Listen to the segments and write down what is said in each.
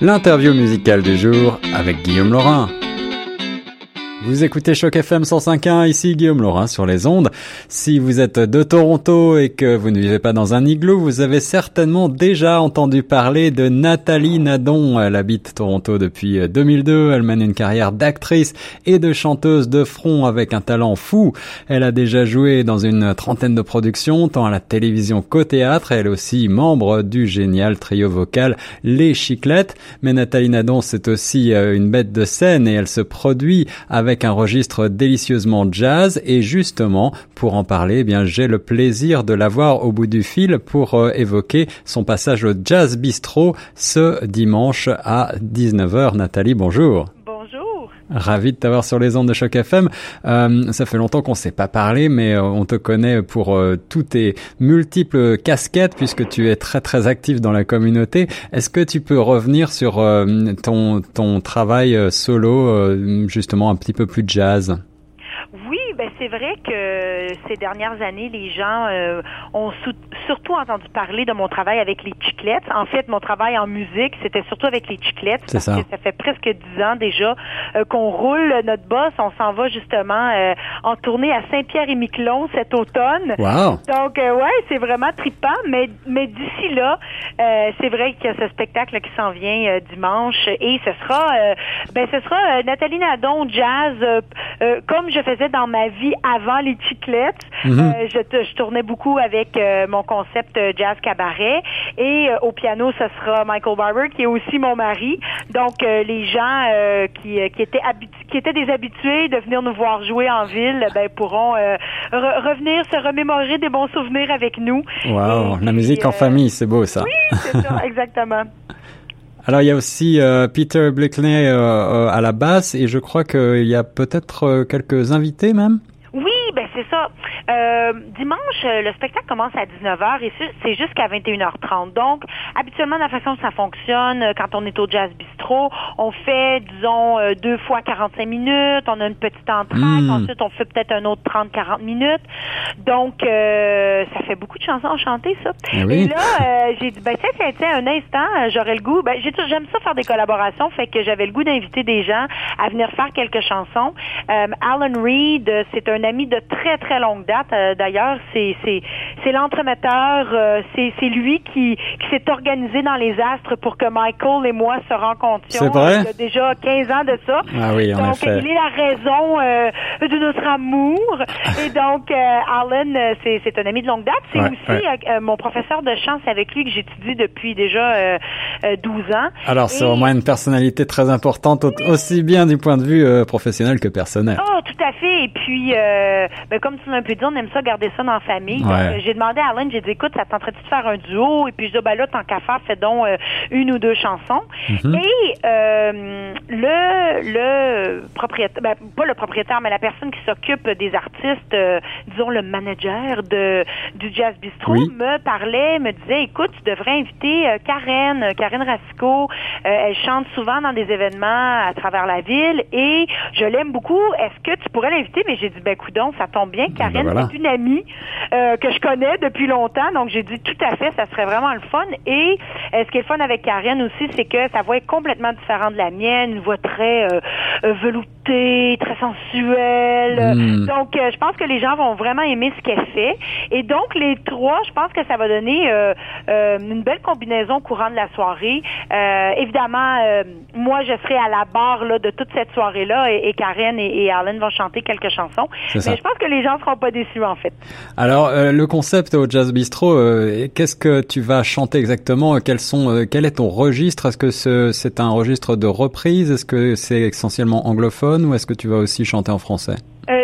L'interview musicale du jour avec Guillaume Laurin. Vous écoutez Choc FM 105.1, ici Guillaume Laurin sur les ondes. Si vous êtes de Toronto et que vous ne vivez pas dans un igloo, vous avez certainement déjà entendu parler de Nathalie Nadon. Elle habite Toronto depuis 2002, elle mène une carrière d'actrice et de chanteuse de front avec un talent fou. Elle a déjà joué dans une trentaine de productions, tant à la télévision qu'au théâtre. Elle est aussi membre du génial trio vocal Les Chiclettes. Mais Nathalie Nadon, c'est aussi euh, une bête de scène et elle se produit avec avec un registre délicieusement jazz et justement pour en parler, eh j'ai le plaisir de l'avoir au bout du fil pour euh, évoquer son passage au Jazz Bistro ce dimanche à 19h. Nathalie, bonjour. Ravi de t'avoir sur les ondes de Choc FM. Euh, ça fait longtemps qu'on ne s'est pas parlé, mais euh, on te connaît pour euh, toutes tes multiples casquettes puisque tu es très très actif dans la communauté. Est-ce que tu peux revenir sur ton ton travail solo, justement un petit peu plus jazz? Oui, ben c'est vrai que ces dernières années, les gens euh, ont surtout entendu parler de mon travail avec les chiclettes. En fait, mon travail en musique, c'était surtout avec les chiclettes. C'est ça. Que ça fait presque dix ans déjà euh, qu'on roule notre boss. On s'en va justement euh, en tournée à Saint-Pierre-et-Miquelon cet automne. Wow. Donc, ouais, c'est vraiment trippant. Mais, mais d'ici là, c'est vrai qu'il y a ce spectacle qui s'en vient dimanche et ce sera, ben, ce sera Nathalie Nadon jazz comme je faisais dans ma vie avant les chiclettes. Mhm. Euh, je, je, tournais beaucoup avec euh, mon concept euh, jazz cabaret et au piano ce sera Michael Barber qui est aussi mon mari. Donc les gens qui, qui étaient qui étaient des habitués de venir nous voir jouer en ville, ben pourront revenir se remémorer des bons souvenirs avec nous. Wow, la musique en famille, c'est beau ça. Oui, c'est ça, exactement. Alors il y a aussi euh, Peter Blakely euh, euh, à la basse et je crois qu'il y a peut-être quelques invités même? Ça. Euh, dimanche, euh, le spectacle commence à 19h et c'est jusqu'à 21h30. Donc, habituellement, la façon dont ça fonctionne, euh, quand on est au Jazz Bistro, on fait, disons, deux fois 45 minutes, on a une petite entrée, hmm. ensuite on fait peut-être un autre 30-40 minutes. Donc, ça fait beaucoup de chansons à chanter, ça. Eh et là, j'ai dit, ben tiens, un instant, j'aurais le goût, ben j'aime ça faire des collaborations, fait que j'avais le goût d'inviter des gens à venir faire quelques chansons. Alan Reed, c'est un ami de très, très longue date euh, d'ailleurs, c'est l'entremetteur, euh, c'est lui qui, qui s'est organisé dans les astres pour que Michael et moi se rencontrions. C'est vrai? Il y a déjà 15 ans de ça. Ah oui, en donc, effet. il est la raison euh, de notre amour. et donc, Alan, c'est un ami de longue date. C'est aussi mon professeur de chant. C'est avec lui que j'étudie depuis déjà 12 ans. Alors, c'est au moins une personnalité très importante, aussi bien du point de vue professionnel que personnel. Oh, tout à fait. Et puis, ben, comme tu l'as un peu dit, on aime ça garder ça dans la famille. Euh, j'ai demandé à Alan, j'ai dit, écoute, ça tenterait-tu de faire un duo? Et puis je dis, ben là, tant qu'à faire, fais donc euh, une ou deux chansons. Mhm. Et euh, le, le propriétaire, ben, pas le propriétaire, mais la personne qui s'occupe des artistes, disons le manager de du Jazz Bistro, me parlait, me disait, écoute, tu devrais inviter Karen, Karen Racicot. elle chante souvent dans des événements à travers la ville et je l'aime beaucoup. Est-ce que tu pourrais l'inviter? Mais j'ai dit, ben, coudon, ça tombe bien. Ben Karen est une amie euh, que je connais depuis longtemps, donc j'ai dit tout à fait, ça serait vraiment le fun. Et euh, ce qui est le fun avec Karen aussi, c'est que sa voix est complètement différente de la mienne, une voix très euh, très sensuelle. Hmm. Donc, je pense que les gens vont vraiment aimer ce qu'elle fait. Et donc, les trois, je pense que ça va donner une belle combinaison au courant de la soirée. évidemment, moi, je serai à la barre là, de toute cette soirée-là et, Karen et, et Alan vont chanter quelques chansons. Mais je pense que les gens seront pas déçus, en fait. Alors, euh, le concept au Jazz Bistro, euh, qu'est-ce que tu vas chanter exactement? Quels sont, euh, Quel est ton registre? Est-ce que c'est un registre de reprise? Est-ce que c'est essentiellement anglophone? Ou est-ce que tu vas aussi chanter en français? Je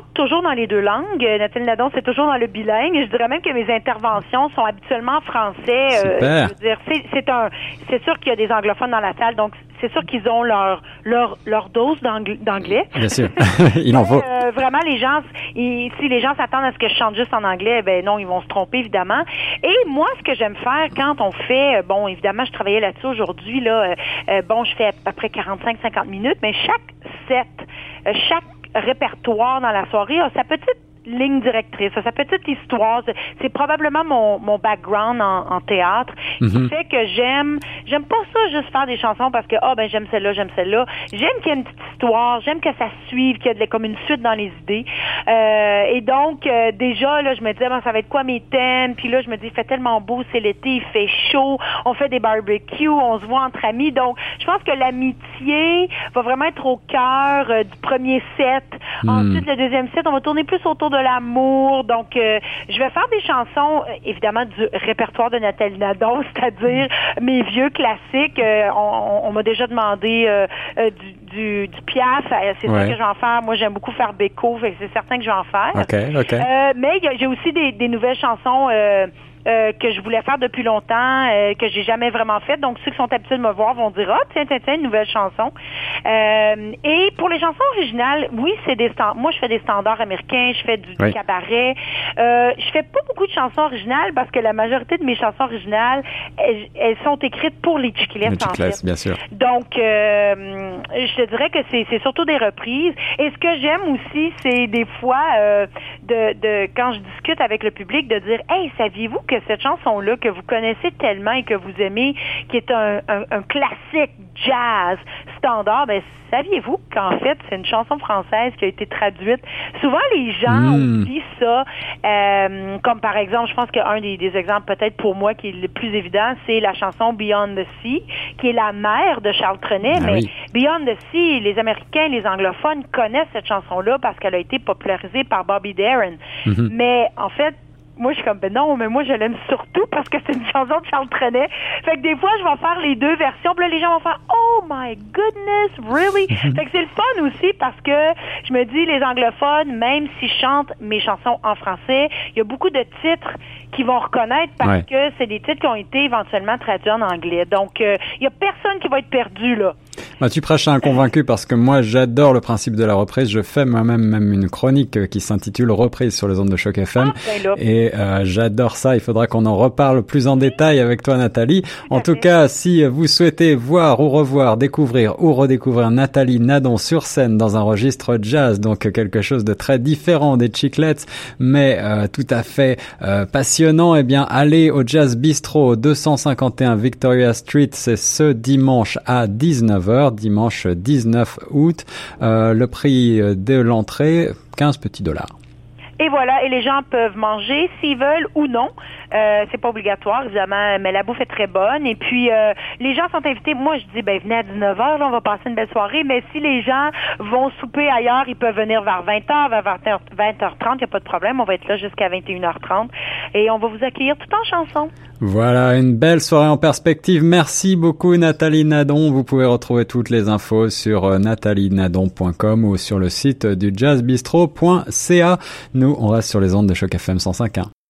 chante toujours dans les deux langues. Nathalie Nadon, c'est toujours dans le bilingue. Je dirais même que mes interventions sont habituellement en français. Super. je veux dire, c'est un, c'est sûr qu'il y a des anglophones dans la salle, donc c'est sûr qu'ils ont leur leur leur dose d'anglais. Bien sûr, il en faut. Euh, vraiment, les gens, si les gens s'attendent à ce que je chante juste en anglais, ben non, ils vont se tromper évidemment. Et moi, ce que j'aime faire quand on fait, euh, bon, évidemment, je travaillais là-dessus aujourd'hui là. Euh, bon, je fais à peu près 45-50 minutes, mais chaque set, chaque répertoire dans la soirée. A sa petite ligne directrice, sa petite histoire. C'est probablement mon, mon background en, en théâtre qui Mhm. fait que j'aime, j'aime pas ça juste faire des chansons parce que ah ben j'aime celle-là, j'aime celle-là. J'aime qu'il y ait une petite histoire, j'aime que ça suive, qu'il y ait comme une suite dans les idées. Euh, et donc euh, déjà là, je me disais ben, ça va être quoi mes thèmes? Puis là je me dis il fait tellement beau, c'est l'été, il fait chaud, on fait des barbecues, on se voit entre amis. Donc je pense que l'amitié va vraiment être au cœur euh, du premier set. Ensuite le deuxième set, on va tourner plus autour de l'amour. Donc euh, je vais faire des chansons euh, évidemment du répertoire de Nathalie Nadon, c'est-à-dire mes vieux classiques. Euh, on m'a déjà demandé euh, du, du, du Piaf, c'est Ouais. ça que je vais en faire. Moi, j'aime beaucoup faire Beko, c'est certain que je vais en faire. Ok, ok. Mais j'ai aussi des, des nouvelles chansons euh, que je voulais faire depuis longtemps, euh, que j'ai jamais vraiment faites. Donc, ceux qui sont habitués de me voir vont dire, ah, tiens, tiens, tiens, une nouvelle chanson. Euh, et pour les chansons originales, oui, c'est des standards. Moi, je fais des standards américains, je fais du, Oui. cabaret. Euh, je fais pas beaucoup de chansons originales parce que la majorité de mes chansons originales, elles, elles sont écrites pour les Chiquillettes, Le en fait. bien sûr. Donc, euh, je te dirais que c'est surtout des reprises. Et ce que j'aime aussi, c'est des fois, euh, de, de quand je avec le public, de dire, hey, saviez-vous que cette chanson-là que vous connaissez tellement et que vous aimez, qui est un, un classique jazz standard, ben saviez-vous qu'en fait c'est une chanson française qui a été traduite? Souvent les gens Mm. oublient ça, euh, comme par exemple, je pense qu'un des, des exemples peut-être pour moi qui est le plus évident, c'est la chanson Beyond the Sea, qui est la mère de Charles Trenet, Ah mais oui. Beyond the Sea, les Américains, les anglophones connaissent cette chanson-là parce qu'elle a été popularisée par Bobby Darin. Mhm. Mais en fait, moi, je suis comme, ben non, mais moi, je l'aime surtout parce que c'est une chanson de Charles Trenet. Fait que des fois, je vais faire les deux versions. Puis là, les gens vont faire, oh my goodness, really? fait que c'est le fun aussi parce que je me dis, les anglophones, même s'ils chantent mes chansons en français, il y a beaucoup de titres qu'ils vont reconnaître parce Ouais. que c'est des titres qui ont été éventuellement traduits en anglais. Donc, euh, il y a personne qui va être perdu, là. Bah, tu prêches à un convaincu parce que moi j'adore le principe de la reprise. Je fais moi-même même une chronique euh, qui s'intitule Reprise sur les ondes de choc FM. Ah, ben. Et euh, j'adore ça. Il faudra qu'on en reparle plus en détail avec toi, Nathalie. En tout cas, si vous souhaitez voir ou revoir, découvrir ou redécouvrir Nathalie Nadon sur scène dans un registre jazz, donc quelque chose de très différent des Chiclets, mais euh, tout à fait euh, passionnant, eh bien, allez au Jazz Bistro 251 Victoria Street. C'est ce dimanche à 19h, dimanche 19 août. Euh, le prix de l'entrée, 15 petits dollars. Et voilà, et les gens peuvent manger s'ils veulent ou non. Euh, c'est pas obligatoire, évidemment, mais la bouffe est très bonne. Et puis, euh, les gens sont invités. Moi, je dis, ben, venez à 19h, là, on va passer une belle soirée. Mais si les gens vont souper ailleurs, ils peuvent venir vers 20h, vers 20h, 20h30, il n'y a pas de problème. On va être là jusqu'à 21h30. Et on va vous accueillir tout en chanson. Voilà, une belle soirée en perspective. Merci beaucoup Nathalie Nadon. Vous pouvez retrouver toutes les infos sur euh, nathalienadon.com ou sur le site du jazzbistro.ca. Nous, on reste sur les ondes de choc FM 105.1.